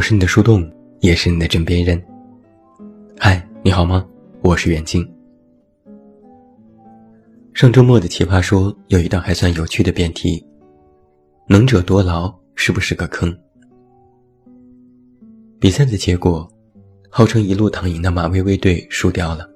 我是你的树洞，也是你的枕边人。嗨，你好吗？我是远近。上周末的奇葩说有一道还算有趣的辩题：能者多劳是不是个坑？比赛的结果，号称一路躺赢的马薇薇队输掉了，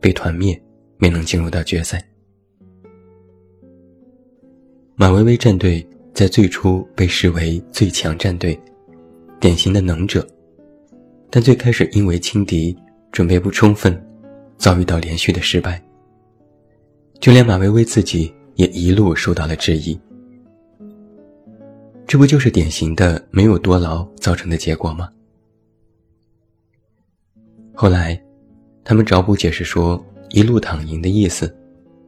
被团灭，没能进入到决赛。马薇薇战队在最初被视为最强战队。典型的能者，但最开始因为轻敌准备不充分，遭遇到连续的失败。就连马薇薇自己也一路受到了质疑。这不就是典型的没有多劳造成的结果吗？后来，他们找补解释说，一路躺赢的意思，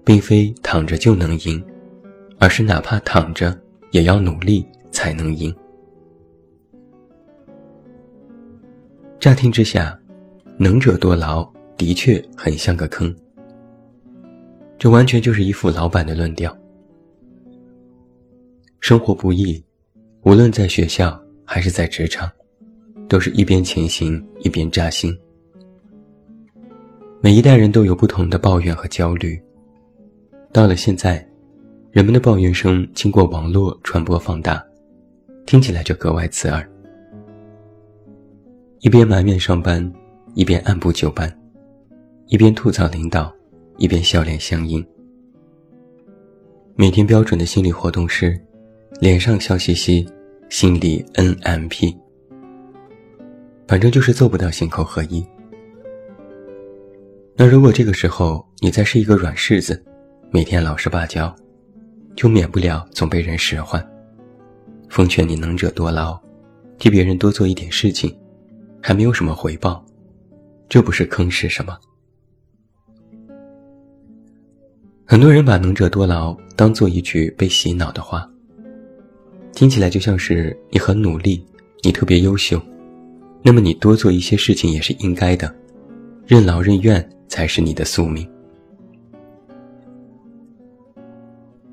并非躺着就能赢，而是哪怕躺着也要努力才能赢。乍听之下，能者多劳的确很像个坑。这完全就是一副老板的论调。生活不易，无论在学校还是在职场，都是一边前行一边扎心。每一代人都有不同的抱怨和焦虑。到了现在，人们的抱怨声经过网络传播放大，听起来就格外刺耳。一边埋怨上班，一边按部就班；一边吐槽领导，一边笑脸相迎。每天标准的心理活动是：脸上笑嘻嘻，心里 NMP。反正就是做不到心口合一。那如果这个时候你再是一个软柿子，每天老实巴交，就免不了总被人使唤。奉劝你能者多劳，替别人多做一点事情。还没有什么回报，这不是坑是什么？很多人把“能者多劳”当做一句被洗脑的话，听起来就像是你很努力，你特别优秀，那么你多做一些事情也是应该的，任劳任怨才是你的宿命。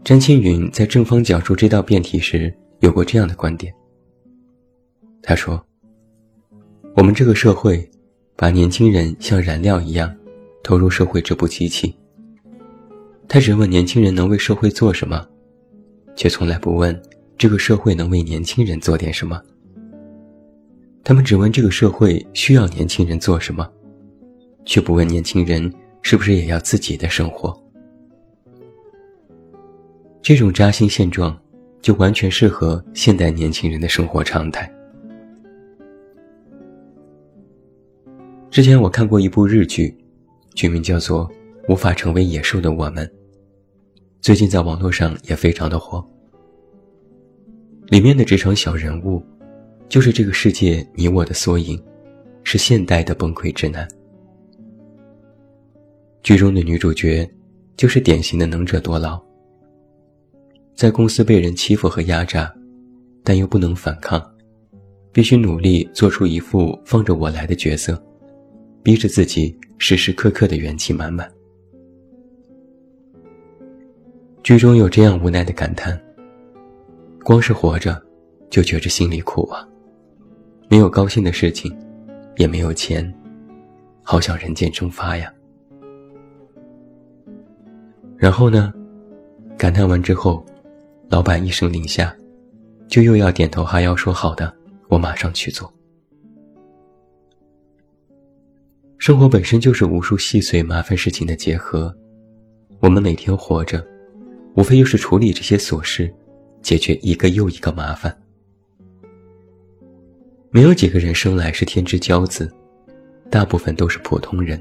詹青云在正方讲述这道辩题时有过这样的观点，他说。我们这个社会，把年轻人像燃料一样投入社会这部机器。他只问年轻人能为社会做什么，却从来不问这个社会能为年轻人做点什么。他们只问这个社会需要年轻人做什么，却不问年轻人是不是也要自己的生活。这种扎心现状，就完全适合现代年轻人的生活常态。之前我看过一部日剧，剧名叫做《无法成为野兽的我们》，最近在网络上也非常的火。里面的这场小人物，就是这个世界你我的缩影，是现代的崩溃之男。剧中的女主角，就是典型的能者多劳，在公司被人欺负和压榨，但又不能反抗，必须努力做出一副放着我来的角色。逼着自己时时刻刻的元气满满。剧中有这样无奈的感叹：光是活着，就觉着心里苦啊！没有高兴的事情，也没有钱，好想人间蒸发呀。然后呢？感叹完之后，老板一声令下，就又要点头哈腰说：“好的，我马上去做。”生活本身就是无数细碎麻烦事情的结合，我们每天活着，无非就是处理这些琐事，解决一个又一个麻烦。没有几个人生来是天之骄子，大部分都是普通人，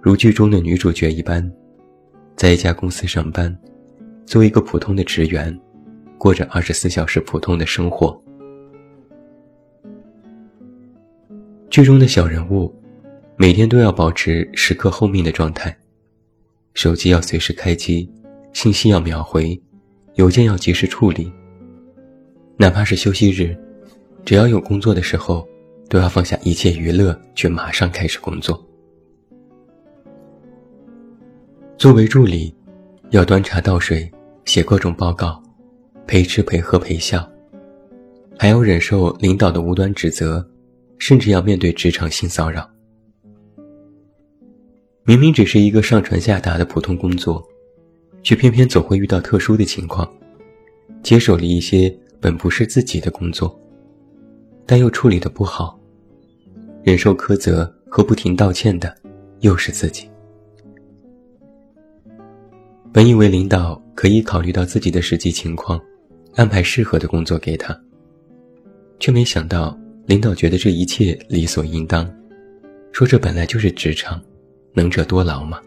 如剧中的女主角一般，在一家公司上班，作为一个普通的职员，过着二十四小时普通的生活。剧中的小人物。每天都要保持时刻候命的状态，手机要随时开机，信息要秒回，邮件要及时处理。哪怕是休息日，只要有工作的时候，都要放下一切娱乐，去马上开始工作。作为助理，要端茶倒水，写各种报告，陪吃陪喝陪笑，还要忍受领导的无端指责，甚至要面对职场性骚扰。明明只是一个上传下达的普通工作，却偏偏总会遇到特殊的情况，接手了一些本不是自己的工作，但又处理的不好，忍受苛责和不停道歉的又是自己。本以为领导可以考虑到自己的实际情况，安排适合的工作给他，却没想到领导觉得这一切理所应当，说这本来就是职场。能者多劳吗？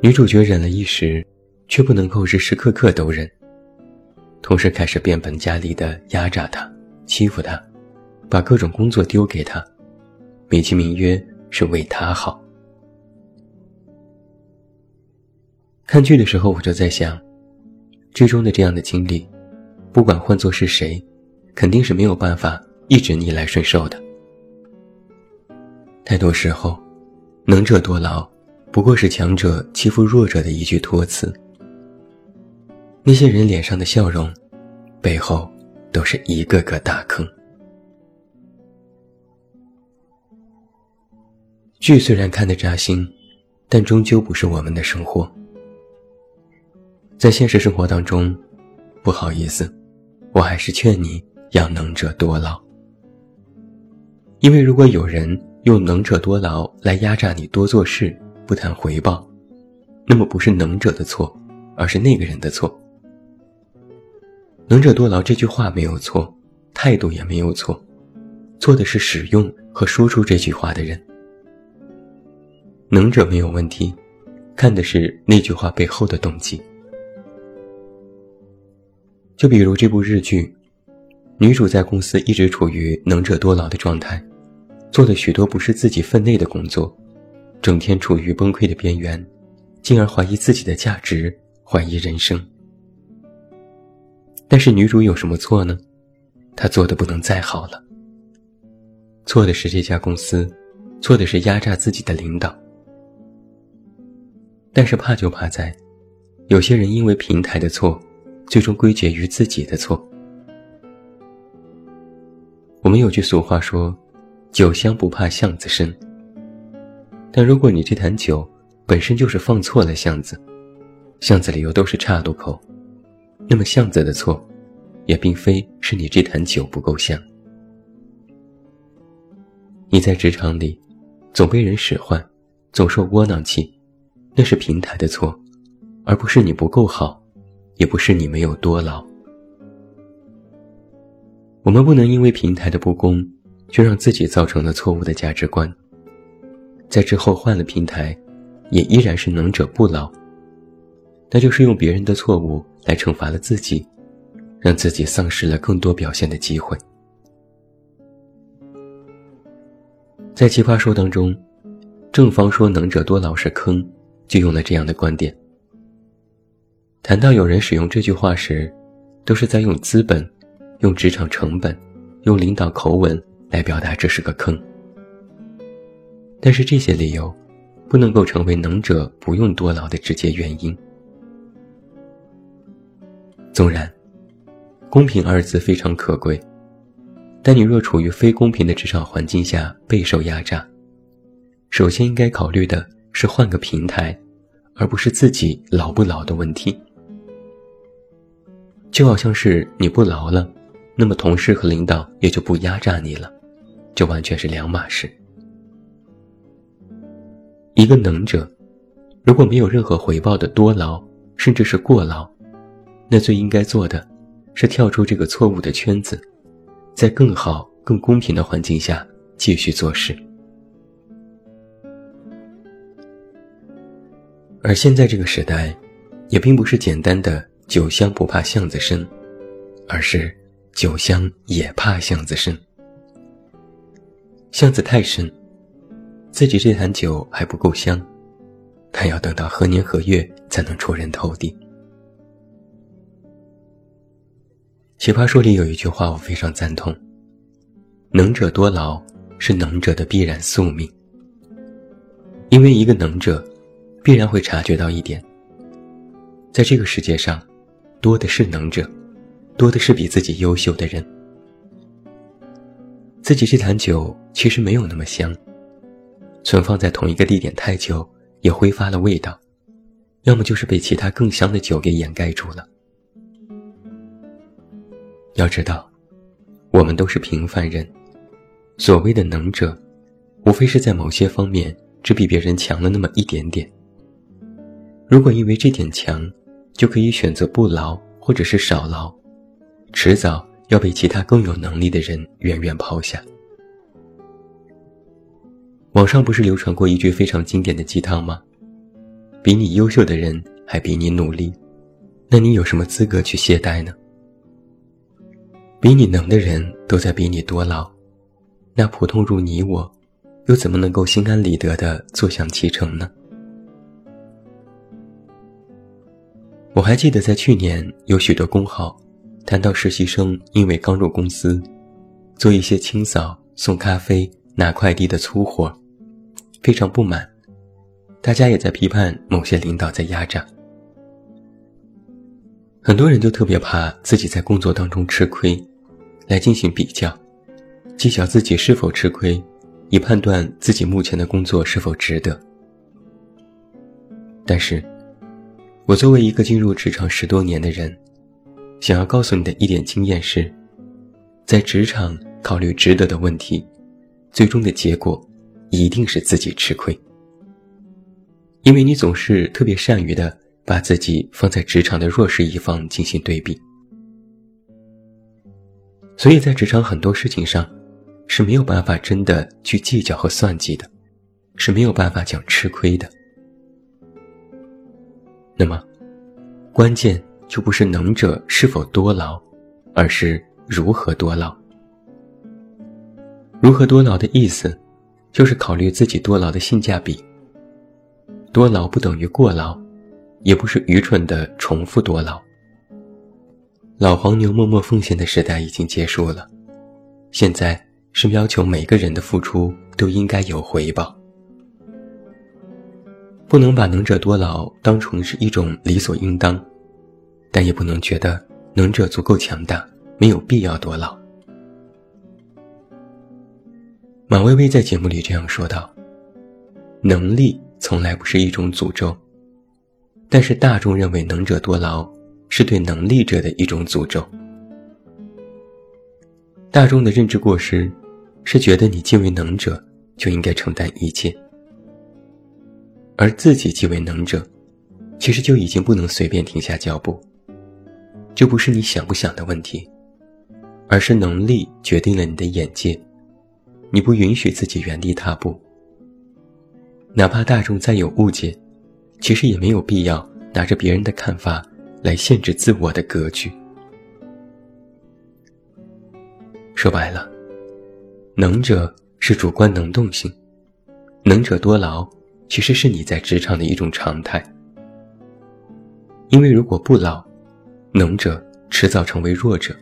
女主角忍了一时，却不能够时时刻刻都忍，同时开始变本加厉的压榨他、欺负他，把各种工作丢给他，美其名曰是为他好。看剧的时候，我就在想，剧中的这样的经历，不管换作是谁，肯定是没有办法一直逆来顺受的。太多时候，能者多劳，不过是强者欺负弱者的一句托词。那些人脸上的笑容，背后都是一个个大坑。剧虽然看得扎心，但终究不是我们的生活。在现实生活当中，不好意思，我还是劝你要能者多劳，因为如果有人。用能者多劳来压榨你多做事，不谈回报，那么不是能者的错，而是那个人的错。能者多劳这句话没有错，态度也没有错，错的是使用和说出这句话的人。能者没有问题，看的是那句话背后的动机。就比如这部日剧，女主在公司一直处于能者多劳的状态。做了许多不是自己分内的工作，整天处于崩溃的边缘，进而怀疑自己的价值，怀疑人生。但是女主有什么错呢？她做的不能再好了。错的是这家公司，错的是压榨自己的领导。但是怕就怕在，有些人因为平台的错，最终归结于自己的错。我们有句俗话说。酒香不怕巷子深，但如果你这坛酒本身就是放错了巷子，巷子里又都是岔路口，那么巷子的错，也并非是你这坛酒不够香。你在职场里总被人使唤，总受窝囊气，那是平台的错，而不是你不够好，也不是你没有多劳。我们不能因为平台的不公。却让自己造成了错误的价值观，在之后换了平台，也依然是能者不劳。那就是用别人的错误来惩罚了自己，让自己丧失了更多表现的机会。在《奇葩说》当中，正方说“能者多劳”是坑，就用了这样的观点。谈到有人使用这句话时，都是在用资本、用职场成本、用领导口吻。来表达这是个坑，但是这些理由不能够成为能者不用多劳的直接原因。纵然公平二字非常可贵，但你若处于非公平的职场环境下备受压榨，首先应该考虑的是换个平台，而不是自己劳不劳的问题。就好像是你不劳了，那么同事和领导也就不压榨你了。就完全是两码事。一个能者，如果没有任何回报的多劳，甚至是过劳，那最应该做的，是跳出这个错误的圈子，在更好、更公平的环境下继续做事。而现在这个时代，也并不是简单的“酒香不怕巷子深”，而是“酒香也怕巷子深”。巷子太深，自己这坛酒还不够香，他要等到何年何月才能出人头地？奇葩说里有一句话我非常赞同：能者多劳是能者的必然宿命。因为一个能者，必然会察觉到一点，在这个世界上，多的是能者，多的是比自己优秀的人。自己这坛酒其实没有那么香，存放在同一个地点太久也挥发了味道，要么就是被其他更香的酒给掩盖住了。要知道，我们都是平凡人，所谓的能者，无非是在某些方面只比别人强了那么一点点。如果因为这点强，就可以选择不劳或者是少劳，迟早要被其他更有能力的人远远抛下。网上不是流传过一句非常经典的鸡汤吗？比你优秀的人还比你努力，那你有什么资格去懈怠呢？比你能的人都在比你多劳，那普通如你我，又怎么能够心安理得的坐享其成呢？我还记得在去年，有许多公号谈到实习生因为刚入公司，做一些清扫、送咖啡、拿快递的粗活，非常不满。大家也在批判某些领导在压榨。很多人就特别怕自己在工作当中吃亏，来进行比较，计较自己是否吃亏，以判断自己目前的工作是否值得。但是。我作为一个进入职场十多年的人，想要告诉你的一点经验是，在职场考虑值得的问题，最终的结果一定是自己吃亏，因为你总是特别善于的把自己放在职场的弱势一方进行对比，所以在职场很多事情上是没有办法真的去计较和算计的，是没有办法讲吃亏的。那么，关键就不是能者是否多劳，而是如何多劳。如何多劳的意思，就是考虑自己多劳的性价比。多劳不等于过劳，也不是愚蠢的重复多劳。老黄牛默默奉献的时代已经结束了，现在是要求每个人的付出都应该有回报。不能把能者多劳当成是一种理所应当，但也不能觉得能者足够强大，没有必要多劳。马薇薇在节目里这样说道：“能力从来不是一种诅咒，但是大众认为能者多劳是对能力者的一种诅咒。大众的认知过失，是觉得你既为能者，就应该承担一切。”而自己即为能者，其实就已经不能随便停下脚步。这不是你想不想的问题，而是能力决定了你的眼界。你不允许自己原地踏步，哪怕大众再有误解，其实也没有必要拿着别人的看法来限制自我的格局。说白了，能者是主观能动性，能者多劳。其实是你在职场的一种常态，因为如果不劳，能者迟早成为弱者；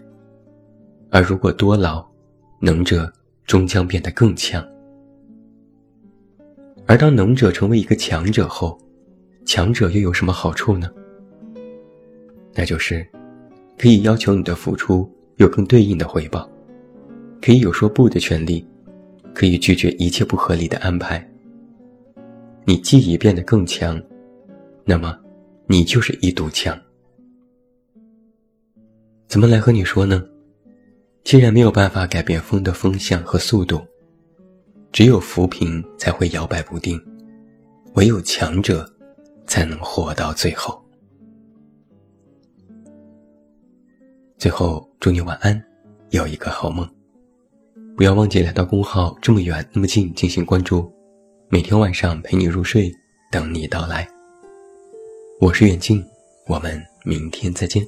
而如果多劳，能者终将变得更强。而当能者成为一个强者后，强者又有什么好处呢？那就是可以要求你的付出有更对应的回报，可以有说不的权利，可以拒绝一切不合理的安排。你既已变得更强，那么，你就是一堵墙。怎么来和你说呢？既然没有办法改变风的风向和速度，只有浮萍才会摇摆不定，唯有强者，才能活到最后。最后，祝你晚安，有一个好梦。不要忘记来到公号这么远那么近进行关注。每天晚上陪你入睡，等你到来。我是远近，我们明天再见。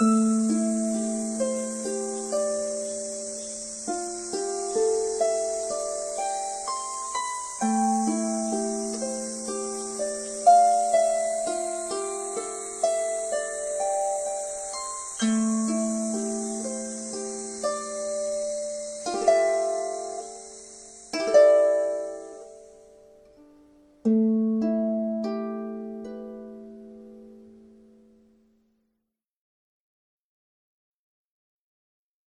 嗯。